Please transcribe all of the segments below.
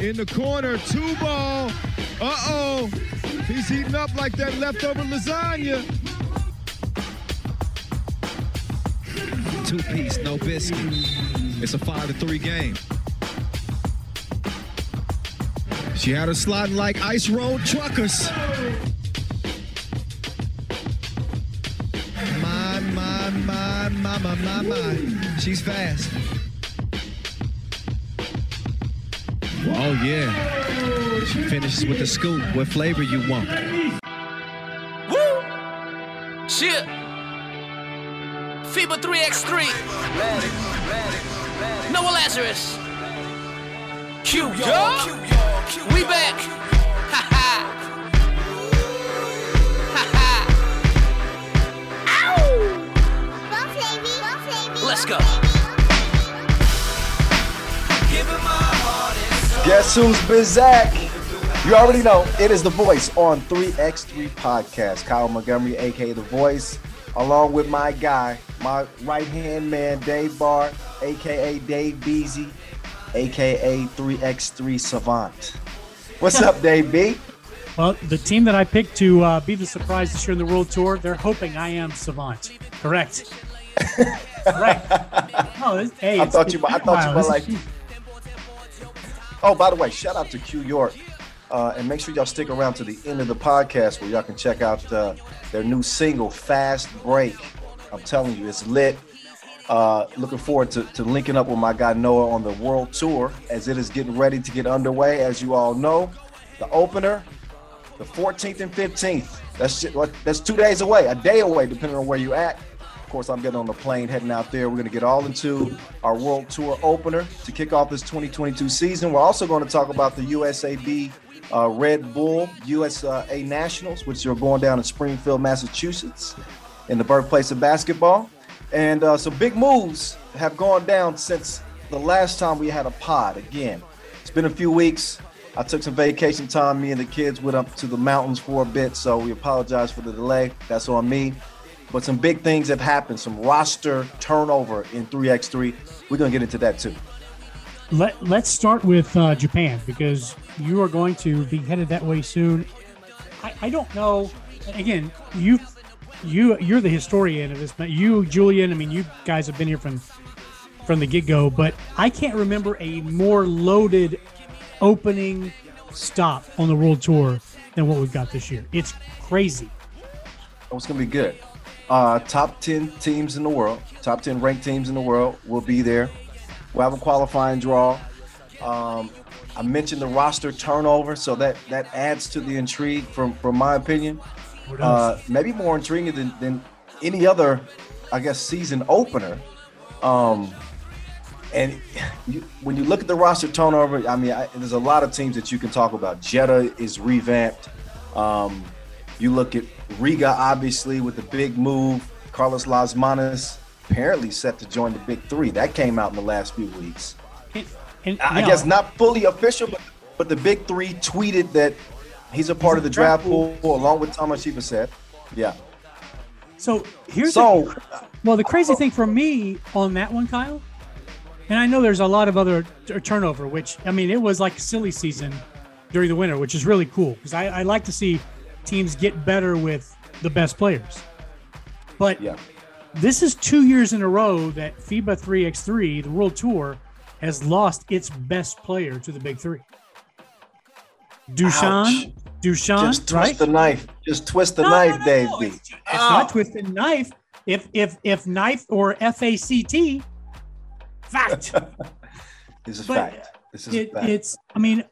in the corner, two ball. Uh-oh. He's heating up like that leftover lasagna. Two piece, no biscuit. It's a five to three game. She had her sliding like ice road truckers. My, my, my, my, my, my, my. She's fast. Oh, yeah. She finishes with the scoop. What flavor you want? Woo! Shit! FIBA 3x3. Noah Lazarus. Q, yo! We back! Ha ha! Ha ha! Ow! Let's go. Guess who's Bizak? You already know it is the voice on 3x3 podcast. Kyle Montgomery, aka the voice, along with my guy, my right hand man, Dave Barr, aka Dave Beasy, aka 3x3 Savant. What's up, Dave B? Well, the team that I picked to uh, be the surprise this year in the World Tour, they're hoping I am Savant. Correct. Correct. No, this- hey, I thought you. I thought you were like. Oh, by the way, shout out to Q York, uh, and make sure y'all stick around to the end of the podcast where y'all can check out uh, their new single, "Fast Break." I'm telling you, it's lit. Uh, looking forward to, to linking up with my guy Noah on the world tour as it is getting ready to get underway. As you all know, the opener, the 14th and 15th. That's just, that's two days away, a day away, depending on where you're at. Of course, I'm getting on the plane heading out there. We're going to get all into our world tour opener to kick off this 2022 season. We're also going to talk about the USAB uh, Red Bull USA Nationals, which are going down in Springfield, Massachusetts, in the birthplace of basketball. And uh, some big moves have gone down since the last time we had a pod. Again, it's been a few weeks. I took some vacation time. Me and the kids went up to the mountains for a bit, so we apologize for the delay. That's on me. But some big things have happened. Some roster turnover in 3x3. We're gonna get into that too. Let, let's start with uh, Japan because you are going to be headed that way soon. I, I don't know. Again, you you you're the historian of this. But you, Julian, I mean, you guys have been here from from the get go. But I can't remember a more loaded opening stop on the world tour than what we've got this year. It's crazy. Oh, it's gonna be good. Uh, top 10 teams in the world, top 10 ranked teams in the world will be there. We'll have a qualifying draw. Um, I mentioned the roster turnover, so that that adds to the intrigue from from my opinion. Uh, maybe more intriguing than, than any other, I guess, season opener. Um, and you, when you look at the roster turnover, I mean, I, there's a lot of teams that you can talk about. Jeddah is revamped. Um, you look at Riga, obviously, with the big move. Karlis Lasmanis apparently set to join the big three. That came out in the last few weeks. And, and I yeah, guess not fully official, but, but the big three tweeted that he's a part of the draft pool, along with Thomas Shiva said. Yeah. So here's So- the, well, the crazy thing for me on that one, Kyle, and I know there's a lot of other t- turnover, which I mean, it was like a silly season during the winter, which is really cool because I, I like to see teams get better with the best players. But Yeah. this is two years in a row that FIBA 3x3, the World Tour, has lost its best player to the Big Three. Dushan, Ouch. Dushan, Just twist right? the knife. Just twist the No, knife, no, Dave no, B. It's, it's Ah. not twisted knife. If if if knife or F A C T, fact. This is But fact. This is it, fact. it's. I mean,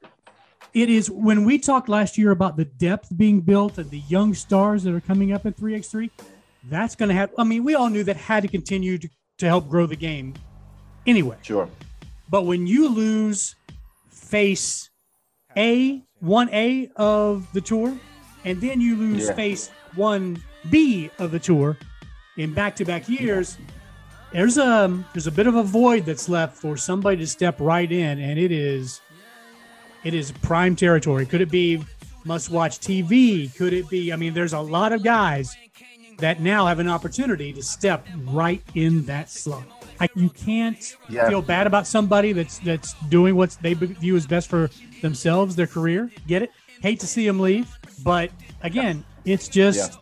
it is. When we talked last year about the depth being built and the young stars that are coming up in three x three, that's going to have. I mean, we all knew that had to continue to, to help grow the game. Anyway, sure. but when you lose face A, 1A of the tour, and then you lose Yeah. face 1B of the tour in back to back years, there's a there's a bit of a void that's left for somebody to step right in, and it is it is prime territory. Could it be must watch TV? Could it be? I mean, there's a lot of guys that now have an opportunity to step right in that slot. I, you can't Yeah. feel bad about somebody that's that's doing what they view as best for themselves, their career. Get it? Hate to see them leave, but again, it's just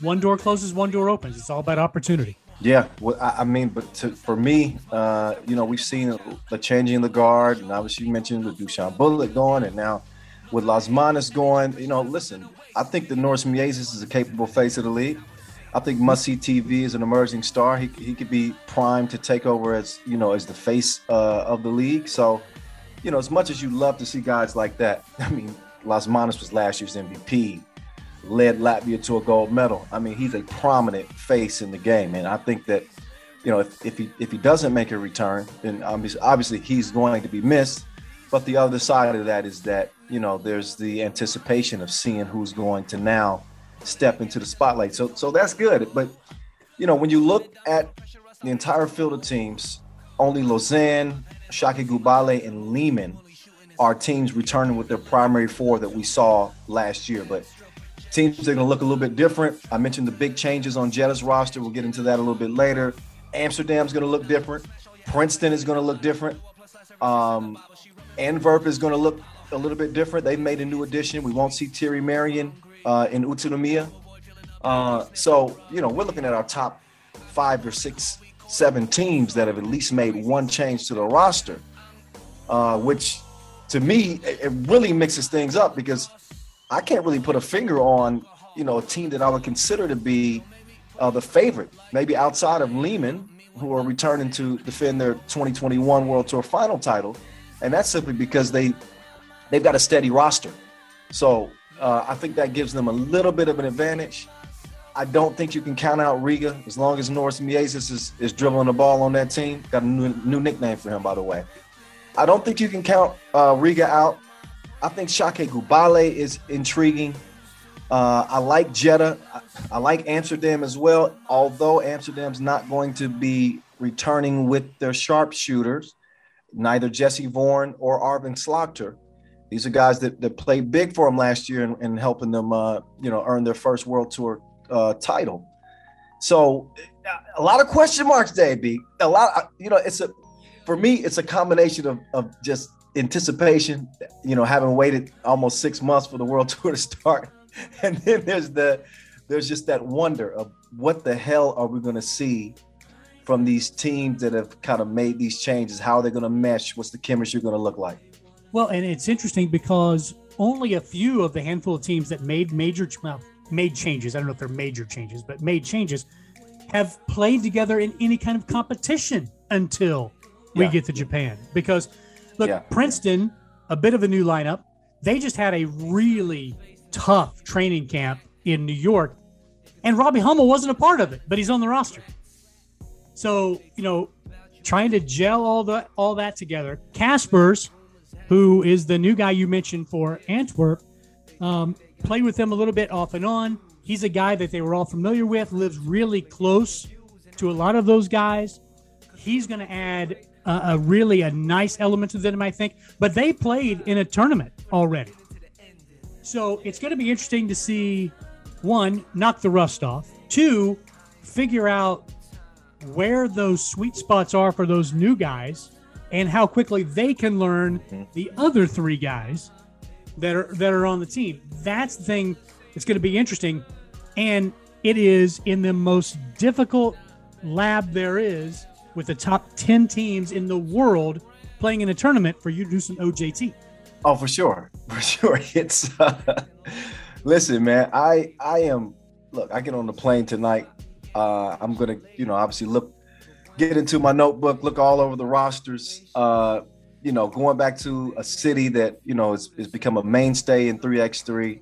one door closes, one door opens. It's all about opportunity. Yeah, well, I, I mean, but to, for me, uh, you know, we've seen the changing of the guard, and obviously you mentioned with Dushan Bulut going, and now with Lasmanis going. You know, listen, I think the Nauris Miezis is a capable face of the league. I think Must See TV is an emerging star. He, he could be primed to take over as you know as the face uh, of the league. So, you know, as much as you love to see guys like that, I mean, Lasmanis was last year's MVP led Latvia to a gold medal. I mean, he's a prominent face in the game, and I think that you know if, if he if he doesn't make a return, then obviously, he's going to be missed. But the other side of that is that you know there's the anticipation of seeing who's going to now step into the spotlight. So so that's good. But you know when you look at the entire field of teams, only Lausanne, Shaki Gubale, and Liman are teams returning with their primary four that we saw last year. But teams are going to look a little bit different. I mentioned the big changes on Jeddah's roster. We'll get into that a little bit later. Amsterdam's going to look different. Princeton is going to look different. Um, Antwerp is going to look a little bit different. They've made a new addition. We won't see Terry Marion uh, in Utsunomiya. Uh, so, you know, we're looking at our top five or six, seven teams that have at least made one change to the roster, uh, which to me, it really mixes things up because I can't really put a finger on, you know, a team that I would consider to be uh, the favorite, maybe outside of Liman, who are returning to defend their 2021 World Tour final title, and that's simply because they they've got a steady roster. So uh, I think that gives them a little bit of an advantage. I don't think you can count out Riga as long as Nauris Miezis is, is dribbling the ball on that team. Got a new, new nickname for him, by the way. I don't think you can count uh, Riga out. I think Shake Gubale is intriguing. Uh, I like Jeddah. I, I like Amsterdam as well, although Amsterdam's not going to be returning with their sharpshooters, neither Jessey Voorn or Arvin Slagter. These are guys that, that played big for them last year and, and helping them, uh, you know, earn their first World Tour uh, title. So, a lot of question marks, Davey. A lot, you know, it's a for me, it's a combination of, of just anticipation, you know, having waited almost six months for the World Tour to start, and then there's the there's just that wonder of what the hell are we going to see from these teams that have kind of made these changes? How are they going to mesh? What's the chemistry going to look like? Well, and it's interesting because only a few of the handful of teams that made major well, made changes. I don't know if they're major changes, but made changes have played together in any kind of competition until we Yeah. get to Japan. Because look, Yeah. Princeton, a bit of a new lineup. They just had a really tough training camp in New York, and Robbie Hummel wasn't a part of it, but he's on the roster. So you know, trying to gel all the all that together. Caspers, who is the new guy you mentioned for Antwerp, um, played with them a little bit off and on. He's a guy that they were all familiar with, lives really close to a lot of those guys. He's going to add a, a really a nice element to them, I think. But they played in a tournament already, so it's going to be interesting to see one knock the rust off, two figure out where those sweet spots are for those new guys and how quickly they can learn mm-hmm. the other three guys that are that are on the team. That's the thing that's going to be interesting and it is in the most difficult lab there is with the top 10 teams in the world playing in a tournament for you to do some OJT. Oh, for sure, for sure. It's uh, listen, man. I I am look. I get on the plane tonight. Uh, I'm gonna, you know, obviously look, get into my notebook, look all over the rosters. Uh, you know, going back to a city that you know has, has become a mainstay in 3x3.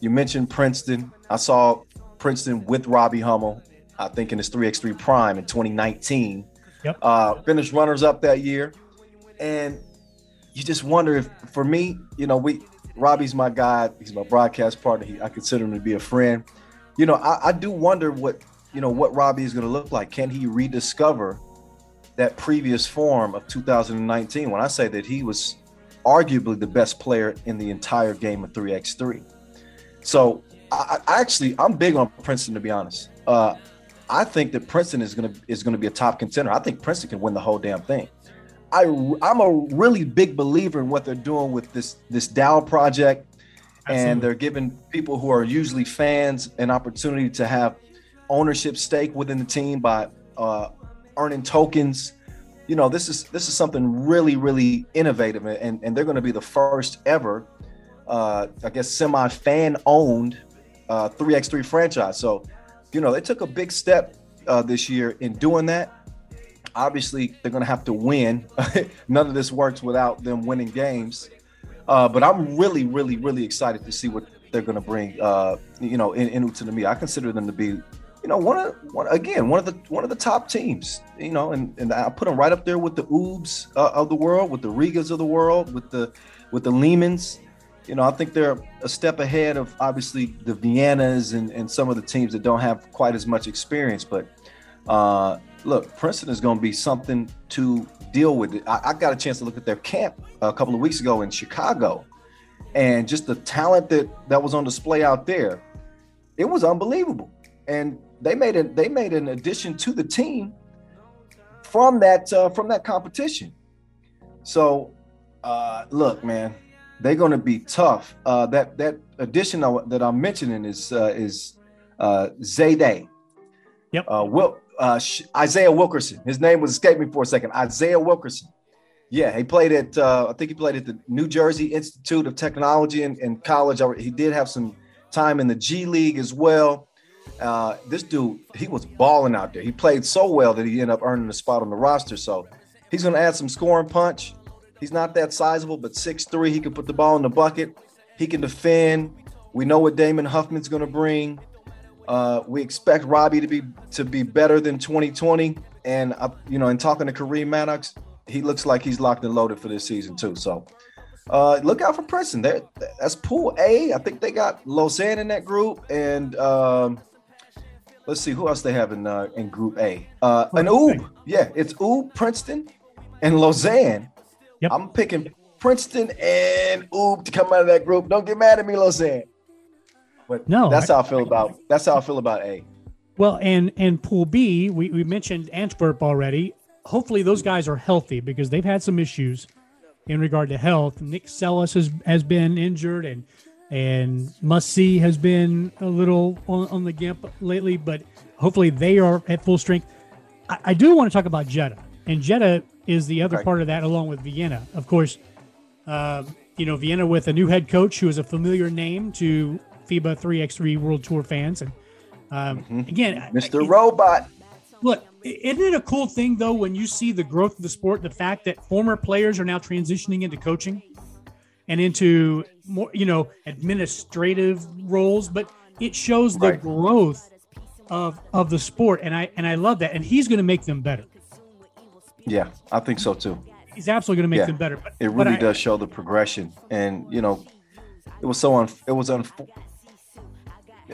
You mentioned Princeton. I saw Princeton with Robbie Hummel. I think in his 3x3 prime in 2019. Yep. Uh, finished runners up that year, and you just wonder if, for me, you know, we Robbie's my guy. He's my broadcast partner. He, I consider him to be a friend. You know, I, I do wonder what you know what Robbie is going to look like. Can he rediscover that previous form of 2019? When I say that he was arguably the best player in the entire game of 3x3. So I, I actually I'm big on Princeton to be honest. Uh, I think that Princeton is gonna is gonna be a top contender. I think Princeton can win the whole damn thing. I I'm a really big believer in what they're doing with this this DAO project, Absolutely. and they're giving people who are usually fans an opportunity to have ownership stake within the team by uh, earning tokens. You know, this is this is something really really innovative, and and they're going to be the first ever, uh, I guess, semi fan owned uh, 3x3 franchise. So, you know, they took a big step uh, this year in doing that. Obviously, they're going to have to win. None of this works without them winning games. Uh, but I'm really, really, really excited to see what they're going to bring. Uh, you know, in, in Utsunomiya, I consider them to be, you know, one of one again one of the one of the top teams. You know, and and I put them right up there with the Ubs uh, of the world, with the Rigas of the world, with the with the Limans. You know, I think they're a step ahead of obviously the Viennas and, and some of the teams that don't have quite as much experience. But uh, look, Princeton is going to be something to deal with. I, I got a chance to look at their camp a couple of weeks ago in Chicago, and just the talent that that was on display out there, it was unbelievable. And they made it. They made an addition to the team from that uh, from that competition. So, uh, look, man, they're going to be tough. Uh, that that addition that I'm mentioning is uh, is uh, Zayday. Yep. Uh, Will uh, Isaiah Wilkerson. His name was escaped me for a second. Isaiah Wilkerson. Yeah, he played at. Uh, I think he played at the New Jersey Institute of Technology in, in college. He did have some time in the G League as well. Uh, this dude, he was balling out there. He played so well that he ended up earning a spot on the roster. So he's going to add some scoring punch. He's not that sizable, but 6'3, he can put the ball in the bucket. He can defend. We know what Damon Huffman's going to bring. Uh, we expect Robbie to be to be better than 2020. And uh, you know, in talking to Kareem Maddox, he looks like he's locked and loaded for this season too. So uh, look out for Princeton. There, that's Pool A. I think they got Lausanne in that group, and um, let's see who else they have in uh, in Group A. Uh, an Ub, yeah, it's Ub, Princeton, and Lausanne. Yep. I'm picking Princeton and Ub to come out of that group. Don't get mad at me, Lausanne. But No, that's I- how I feel about that's how I feel about A. Well, and and Pool B, we, we mentioned Antwerp already. Hopefully, those guys are healthy because they've had some issues in regard to health. Nick Celis has has been injured, and and Must See has been a little on, on the gimp lately. But hopefully, they are at full strength. I, I do want to talk about Jeddah, and Jeddah is the other Okay. part of that, along with Vienna, of course. Um, you know, Vienna with a new head coach who is a familiar name to FIBA 3x3 World Tour fans, and um, again, Mr. it- Robot. Look, isn't it a cool thing though when you see the growth of the sport, the fact that former players are now transitioning into coaching and into more, you know, administrative roles, but it shows the Right. growth of of the sport, and I and I love that, and he's going to make them better. Yeah, I think so too. He's absolutely going to make Yeah. them better. But It but really I- does show the progression, and you know, it was so un. It was un.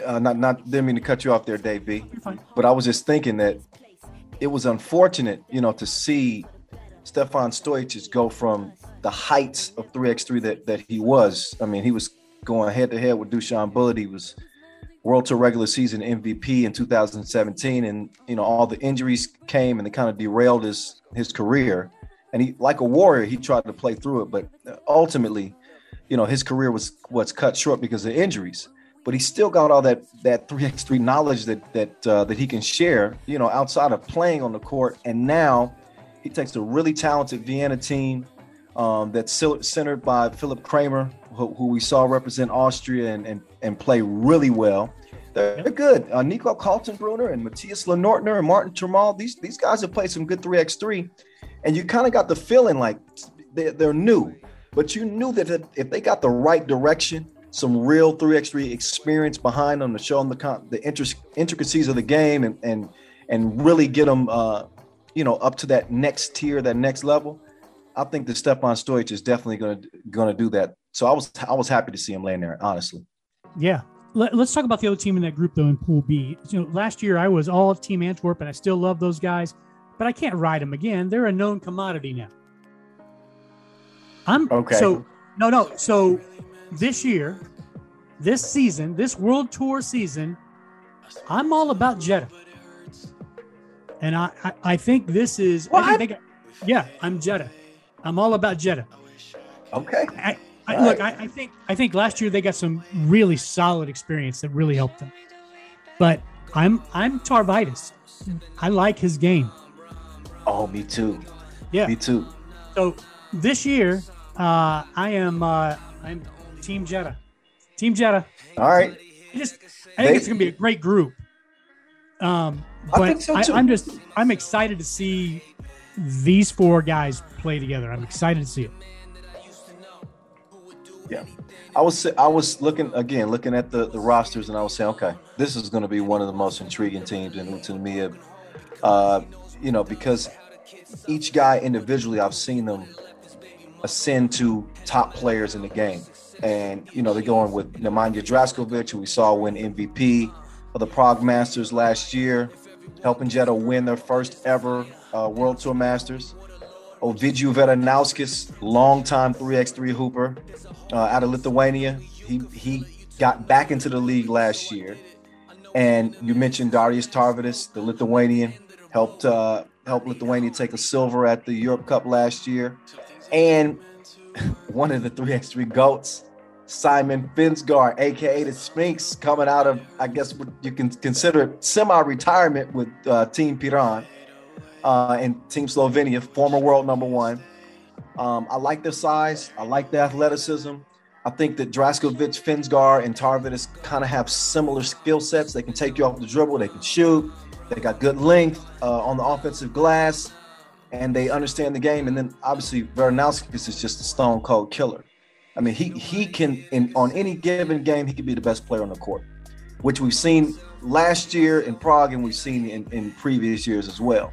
Uh, not not didn't mean to cut you off there, Dave B. But I was just thinking that it was unfortunate, you know, to see Stefan Stojic go from the heights of 3x3 that that he was. I mean, he was going head to head with Dushan Bulut. He was World Tour regular season MVP in 2017, and you know all the injuries came and they kind of derailed his his career. And he, like a warrior, he tried to play through it, but ultimately, you know, his career was was cut short because of injuries. But he still got all that that 3x3 knowledge that that uh, that he can share, you know, outside of playing on the court. And now he takes a really talented Vienna team um, that's centered by Philip Kramer, who, who we saw represent Austria and, and, and play really well. They're, good. Uh, Nico Kaltenbrunner and Matthias Linortner and Martin Trmal, these, these guys have played some good 3x3. And you kind of got the feeling like they're, they're new, but you knew that if- they got the right direction, some real 3x3 experience behind them to show them the, the intric- intricacies of the game and, and, and really get them, uh, you know, up to that next tier, that next level. I think that Stepan Stojic is definitely going to going to do that. So I was I was happy to see him laying there, honestly. Yeah. Let, us talk about the other team in that group, though, in Pool B. You know, last year I was all of Team Antwerp, and I still love those guys, but I can't ride them again. They're a known commodity now. I'm Okay. So no, no. So this year, this season, this World Tour season, I'm all about Jeddah. and I I, I think this is. I think yeah, I'm Jeddah. I'm all about Jeddah. Okay. I, I All look. right. I, I think I think last year they got some really solid experience that really helped them. But I'm I'm Tarvydas. I like his game. Oh, me too. Yeah. Me too. So this year, uh, I am uh, I'm Team Jeddah. Team Jeddah. All right. I just I think They- it's gonna be a great group. Um, I but think so, too. I, am just I'm excited to see these four guys play together. I'm excited to see it. Yeah. I was I was looking again, looking at the, the rosters, and I was saying, okay, this is going to be one of the most intriguing teams in Utsunomiya. Uh, you know, because each guy individually, I've seen them ascend to top players in the game. And, you know, they're going with Nemanja Draskovic, who we saw win MVP of the Prague Masters last year, helping Jeddah win their first ever uh, World Tour Masters. Ovidijus Varanauskas, longtime 3x3 hooper uh, out of Lithuania. He he got back into the league last year. And you mentioned Darius Tarvydas, the Lithuanian, helped uh, helped Lithuania take a silver at the Europe Cup last year. And one of the 3x3 goats, Simon Finžgar, aka the Sphinx, coming out of I guess what you can consider semi-retirement with uh, Team Piran uh, and Team Slovenia, former world number one. Um, I like their size. I like their athleticism. I think that Draskovic, Finsgar, and Tarvydas kind of have similar skill sets. They can take you off the dribble. They can shoot. They got good length uh, on the offensive glass, and they understand the game. And then obviously Varanauskas is just a stone cold killer. I mean, he he can in on any given game he can be the best player on the court, which we've seen last year in Prague and we've seen in, in previous years as well.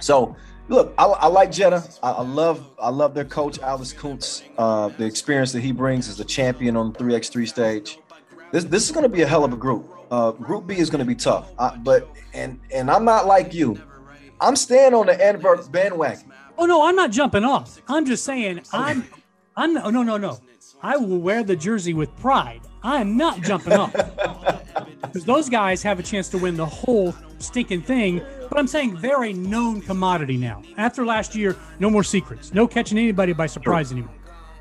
So look, I, I like Jeddah. I, I love I love their coach Aleš Kunc. Uh, the experience that he brings as a champion on the 3x3 stage. This this is going to be a hell of a group. Uh, group B is going to be tough. Uh, but and and I'm not like you. I'm staying on the Antwerp bandwagon. Oh no, I'm not jumping off. I'm just saying I'm I'm no oh, no no no. I will wear the jersey with pride. I'm not jumping off. Because those guys have a chance to win the whole stinking thing. But I'm saying they're a known commodity now. After last year, no more secrets. No catching anybody by surprise anymore.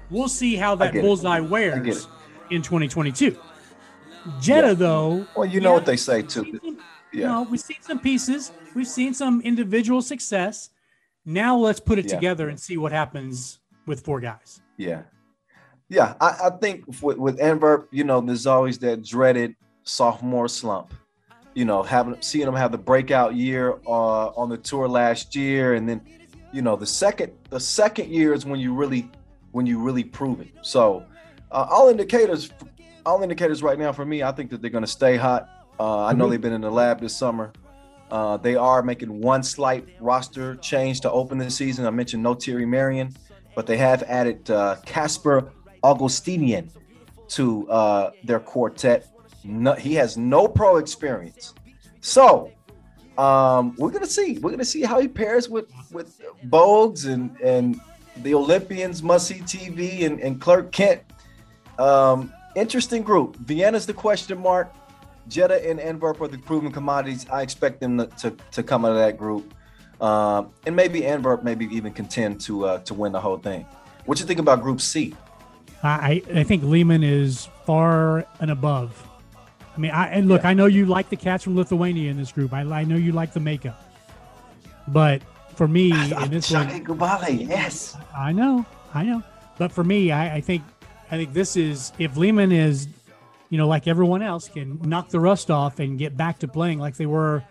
We'll see how that get it. bullseye wears in 2022. Jeddah, Yeah. though. Well, you know yeah, what they say too. you Yeah. know, we've seen some pieces. We've seen some individual success. Now let's put it Yeah. together and see what happens with four guys. Yeah. Yeah. I, I think with, with Antwerp, you know, there's always that dreaded sophomore slump. You know, having seeing them have the breakout year uh, on the tour last year, and then, you know, the second the second year is when you really when you really prove it. So, uh, all indicators, all indicators right now for me, I think that they're going to stay hot. Uh, I know Mhm. they've been in the lab this summer. Uh, they are making one slight roster change to open the season. I mentioned no Terry Marion, but they have added uh, Caspar Augustijnen to uh, their quartet. No, he has no pro experience, so um, we're gonna see. We're gonna see how he pairs with with Bogues and and the Olympians, Must See TV, and, and Clark Kent. Um, interesting group. Vienna's the question mark. Jeddah and Antwerp are the proven commodities. I expect them to, to, to come out of that group. Um, and maybe Antwerp maybe even contend to uh, to win the whole thing. What you think about Group C? I, I think Liman is far and above. I mean, I and look, Yeah. I know you like the cats from Lithuania in this group. I, I know you like the makeup, but for me in this one, Gubale, yes. I know, I know. But for me, I, I think I think this is if Liman is, you know, like everyone else, can knock the rust off and get back to playing like they were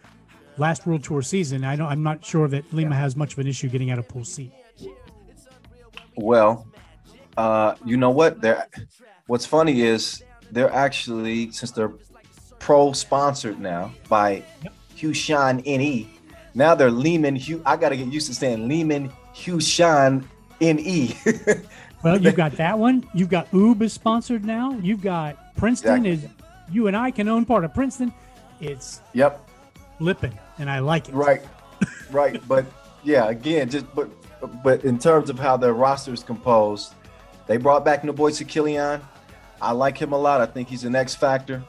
last World Tour season. I don't. I'm not sure that Liman has much of an issue getting out of Pool C. Well, uh, you know what? They're what's funny is they're actually since they're pro sponsored now by Huishan NE. Now they're Liman Hugh. I got to get used to saying Liman Huishan NE. Well, you've got that one. You've got Ub is sponsored now. You've got Princeton Exactly. is. You and I can own part of Princeton. It's yep. Flipping, and I like it. Right, right. But yeah, again, just but but in terms of how their roster is composed, they brought back Naboy Killian. I like him a lot. I think he's an X factor.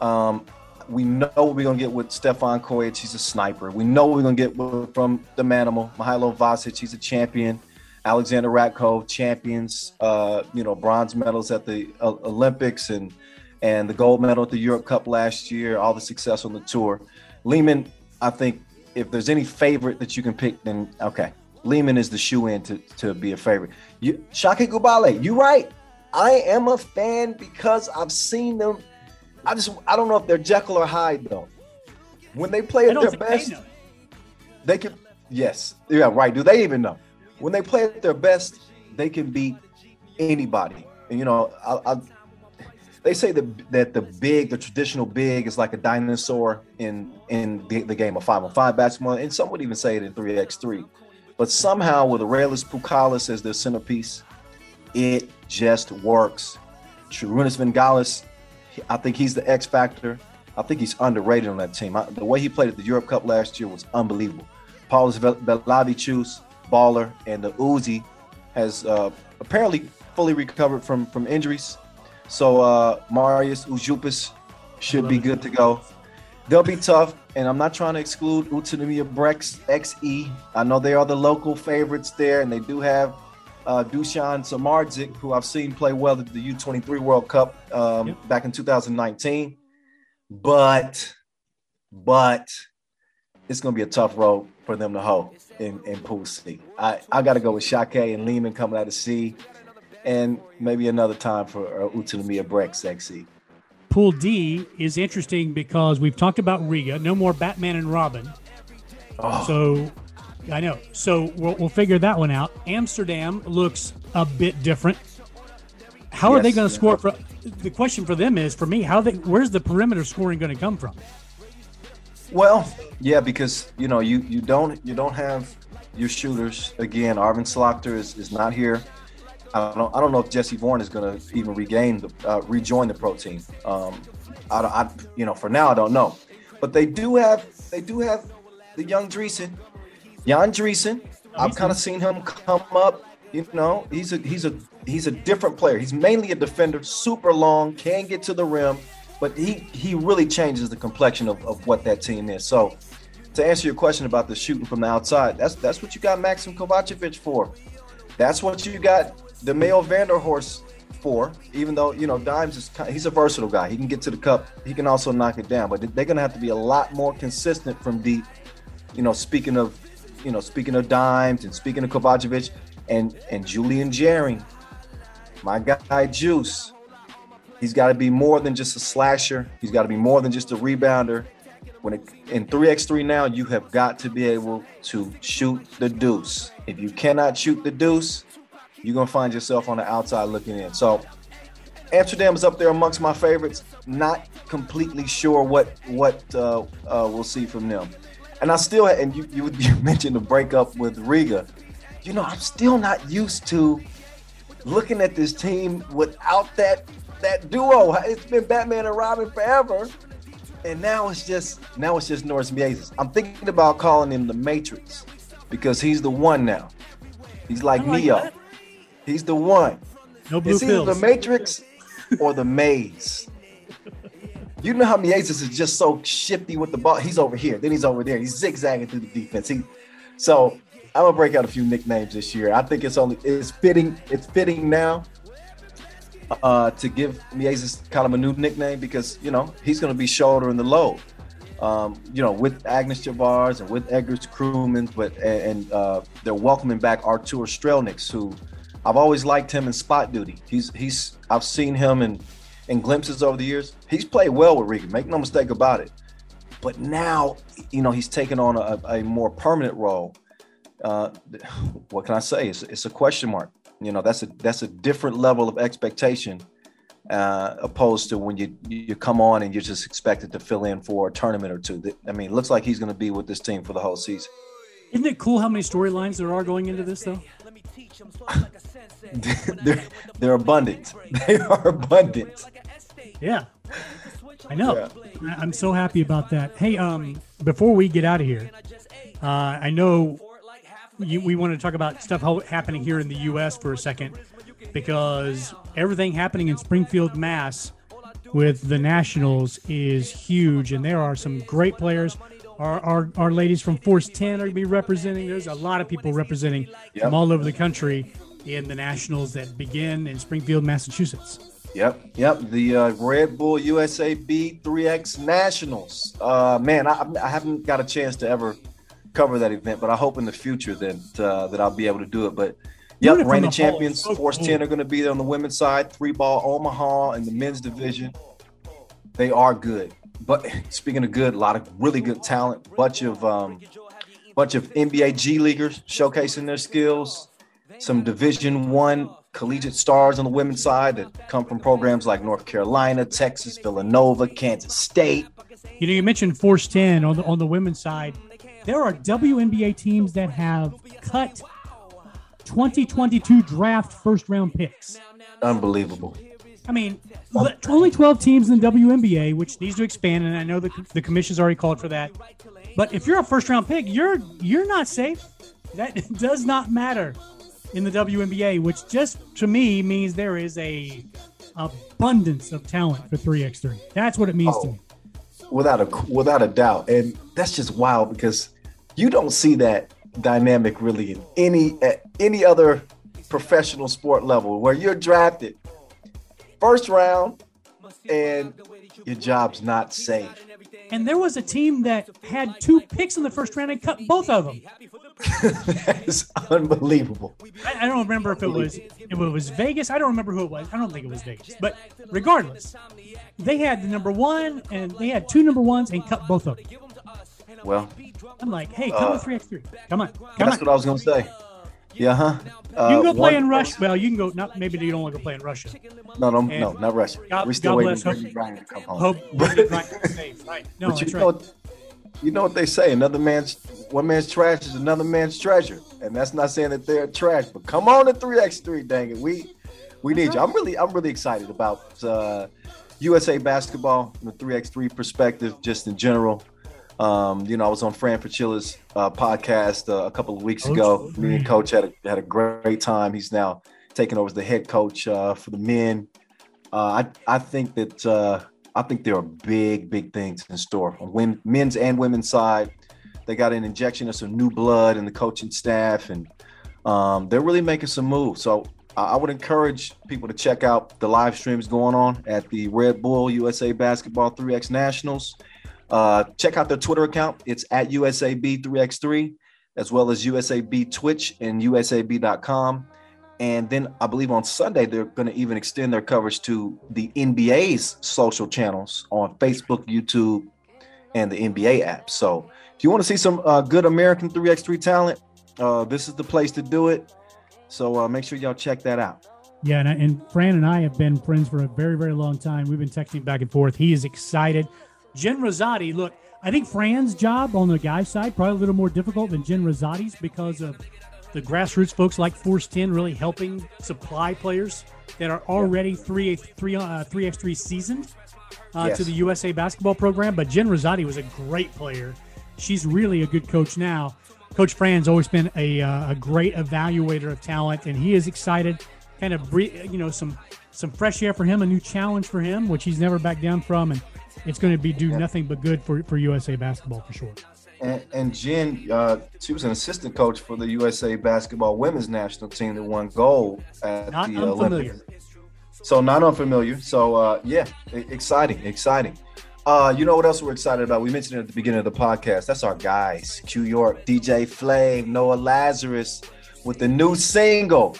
Um, we know what we're gonna get with Stefan Kojic. He's a sniper. We know what we're gonna get with, from the Manimal, Mihailo Vasic. He's a champion. Aleksandar Ratkov, champions. Uh, you know, bronze medals at the uh, Olympics and and the gold medal at the Europe Cup last year. All the success on the tour. Liman, I think, if there's any favorite that you can pick, then okay, Liman is the shoe in to, to be a favorite. You, Shaka Gubale, you right. I am a fan because I've seen them. I just I don't know if they're Jekyll or Hyde though. When they play at their best, they they can. Yes, yeah, right. Do they even know? When they play at their best, they can beat anybody. And you know, I, I, they say that that the big, the traditional big, is like a dinosaur in in the, the game of five on five basketball, and some would even say it in three x three. But somehow, with Aurelijus Pukelis as their centerpiece, it just works. Šarūnas Vingelis, I think he's the X factor. I think he's underrated on that team. I, the way he played at the Europe Cup last year was unbelievable. Paulius Beliavičius, baller, and the Uzi has uh, apparently fully recovered from from injuries. So uh, Marius Užupis should be good to go. They'll be tough, and I'm not trying to exclude Utsunomiya Brex EXE. I know they are the local favorites there, and they do have uh, Dushan Samardzic, who I've seen play well at the U23 World Cup um, Yep. back in 2019. But, but it's going to be a tough road for them to hoe in, in Pool C. I, I got to go with Shake and Lehman coming out of C, and maybe another time for uh, Utsunomiya Brex EXE. Pool D is interesting because we've talked about Riga. No more Batman and Robin. Oh. So I know. So we'll, we'll figure that one out. Amsterdam looks a bit different. How are they going to score? For the question for them is for me, how they where's the perimeter scoring going to come from? Well, yeah, because you know you you don't you don't have your shooters again. Arvin Slagter is, is not here. I don't I don't know if Jessey Voorn is going to even regain the uh, rejoin the pro team. Um, I, don't- I you know for now I don't know, but they do have they do have the young Driessen, Jan Driessen. I've kind of seen him come up. You know, he's a he's a he's a different player. He's mainly a defender, super long, can get to the rim, but he he really changes the complexion of, of what that team is. So to answer your question about the shooting from the outside, that's that's what you got Maxim Kovacevic for. That's what you got Dimeo van der Horst for. Even though you know Dimes is he's a versatile guy. He can get to the cup. He can also knock it down. But they're gonna have to be a lot more consistent from deep. You know, speaking of you know speaking of Dimes and speaking of Kovacevic and and Julian Jaring, my guy Juice. He's got to be more than just a slasher. He's got to be more than just a rebounder. When it, in 3x3 now, you have got to be able to shoot the deuce. If you cannot shoot the deuce, you're gonna find yourself on the outside looking in. So Amsterdam is up there amongst my favorites. Not completely sure what what uh, uh, we'll see from them. And I still and you, you you mentioned the breakup with Riga. You know, I'm still not used to looking at this team without that that duo. It's been Batman and Robin forever. And now it's just now it's just Nauris Miezis. I'm thinking about calling him the Matrix because he's the one now. He's like, like Neo. that. He's the one. No blue It's either the. Matrix or the Maze. You know how Miezis is just so shifty with the ball. He's over here, then he's over there. He's zigzagging through the defense. He, so I'm gonna break out a few nicknames this year. I think it's only it's fitting. It's fitting now uh, to give Miezis kind of a new nickname because you know he's gonna be shouldering the load. Um, you know, with Agnis Čavars and with Edgars Krūmiņš, but and, and uh, they're welcoming back Arturs Strēlnieks, who I've always liked him in spot duty. He's he's I've seen him in in glimpses over the years. He's played well with Regan, make no mistake about it. But now, you know, he's taken on a, a more permanent role. Uh, what can I say? It's, it's a question mark. You know, that's a that's a different level of expectation uh, opposed to when you you come on and you're just expected to fill in for a tournament or two. I mean, looks like he's going to be with this team for the whole season. Isn't it cool how many storylines there are going into this though? they're, they're abundant. They are abundant. Yeah. I know. Yeah. I- I'm so happy about that. Hey, um, before we get out of here, uh, I know you, we want to talk about stuff happening here in the U.S. for a second because everything happening in Springfield, Mass. with the Nationals is huge, and there are some great players. Our, our, our ladies from Force 10 are going to be representing. There's a lot of people representing Yep. from all over the country in the Nationals that begin in Springfield, Massachusetts. Yep, yep. The uh, Red Bull USA B3X Nationals. Uh, man, I, I haven't got a chance to ever cover that event, but I hope in the future that uh, that I'll be able to do it. But yep, reigning the hall is champions so Force cool. 10 are going to be there on the women's side. Three ball Omaha in the men's division. They are good. But speaking of good, a lot of really good talent. Bunch of um, bunch of NBA G leaguers showcasing their skills. Some Division One collegiate stars on the women's side that come from programs like North Carolina, Texas, Villanova, Kansas State. You know, you mentioned Force 10 on the on the women's side. There are WNBA teams that have cut 2022 draft first round picks. Unbelievable. I mean, only 12 teams in the WNBA, which needs to expand, and I know the, the commission's already called for that. But if you're a first round pick, you're you're not safe. That does not matter in the WNBA, which just to me means there is a abundance of talent for 3x3. That's what it means to Oh. me. Without a without a doubt. And that's just wild because you don't see that dynamic really in any at any other professional sport level where you're drafted first round and your job's not safe. And there was a team that had two picks in the first round and cut both of them. that is unbelievable. I, I don't remember if it was if it was Vegas. I don't remember who it was. I don't think it was Vegas. But regardless, they had the number one and they had two number ones and cut both of them. Well, I'm like, hey, come Uh, with three x three. Come on, come that's on. what I was gonna say. Yeah, huh? Uh, You can go play one- in Russia. Well, you can go. Not maybe you don't want to go play in Russia. No, no, And no, not Russia. God- We're still God waiting for Brittney Griner to come home. Hope safe. Right? No, but you know, right. you know what they say: another man's one man's trash is another man's treasure, and that's not saying that they're trash. But come on to three x three, dang it, we we need you. I'm really I'm really excited about uh, USA basketball from the three x three perspective, just in general. Um, you know, I was on Fran Fraschilla's uh, podcast uh, a couple of weeks Coach ago. Me and Coach had a, had a great time. He's now taking over as the head coach uh, for the men. Uh, I I think that uh, I think there are big big things in store on women, men's and women's side. They got an injection of some new blood in the coaching staff, and um, they're really making some moves. So I, I would encourage people to check out the live streams going on at the Red Bull USA Basketball 3x Nationals. Uh, check out their Twitter account. It's at USAB3x3, as well as USAB Twitch and USAB.com. And then I believe on Sunday, they're going to even extend their coverage to the NBA's social channels on Facebook, YouTube, and the NBA app. So if you want to see some uh, good American 3x3 talent, uh, this is the place to do it. So uh, make sure y'all check that out. Yeah, and, I, and Fran and I have been friends for a very, very long time. We've been texting back and forth. He is excited. Jen Rizzotti, look, I think Fran's job on the guy side probably a little more difficult than Jen Rizzotti's because of the grassroots folks like Force 10 really helping supply players that are already 3 3 uh, 3x3 seasoned uh, Yes. to the USA basketball program. But Jen Rosati was a great player. She's really a good coach now. Coach Fran's always been a, uh, a great evaluator of talent, and he is excited. Kind of, you know, some some fresh air for him, a new challenge for him, which he's never backed down from, and it's going to be do nothing but good for, for USA basketball for sure. And, and Jen, uh, she was an assistant coach for the USA basketball women's national team that won gold at Not the unfamiliar. Olympics. So not unfamiliar. So uh, yeah, exciting, exciting. Uh, you know what else we're excited about? We mentioned it at the beginning of the podcast. That's our guys, Q York, DJ Flame, Noah Lazarus, with the new single,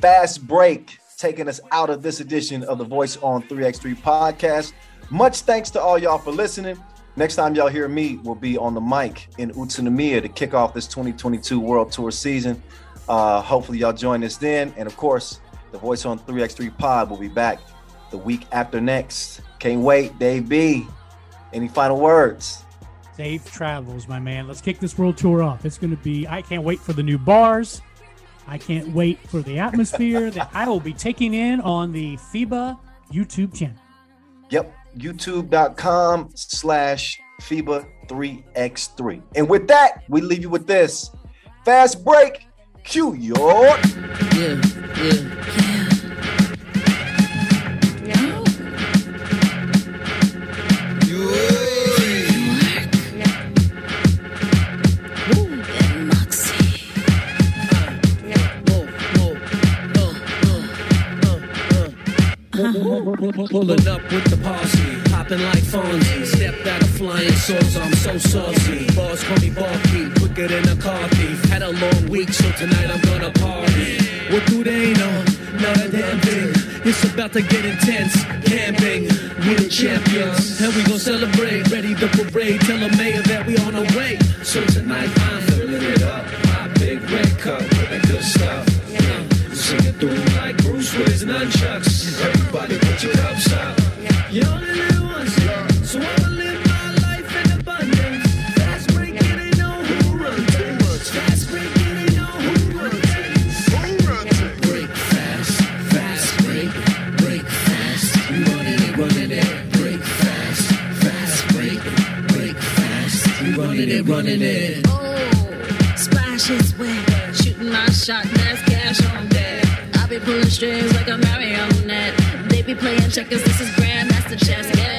Fast Break, taking us out of this edition of the Voice on 3x3 podcast. Much thanks to all y'all for listening. Next time y'all hear me we'll be on the mic in Utsunomiya to kick off this 2022 World Tour season. Uh, hopefully y'all join us then. And of course, the Voice on 3x3 pod will be back the week after next. Can't wait, Dave B. Any final words? Safe travels, my man. Let's kick this world tour off. It's going to be, I can't wait for the new bars. I can't wait for the atmosphere that I will be taking in on the FIBA YouTube channel. Yep, youtube.com slash FIBA3x3. And with that, we leave you with this. Fast break, York. yeah, yeah, yeah. Pulling up with the posse, popping like Fonzie. Stepped out of flying sauce, I'm so saucy. Boss call me Barkeep, quicker than a car thief. Had a long week, so tonight I'm gonna party. What do they know? Not a damn thing. It's about to get intense. Camping, we the champions, and we gon' celebrate. Ready to parade, tell the mayor that we on our way. So tonight I'm filling it up. My big red cup with the good stuff. Sing it through like Bruce Willis nunchucks. Everybody it, running it. Oh, splash is wet. Shooting my shot, that's cash on deck. I be pulling strings like a marionette. They be playing checkers, this is Grandmaster Chess. Yes.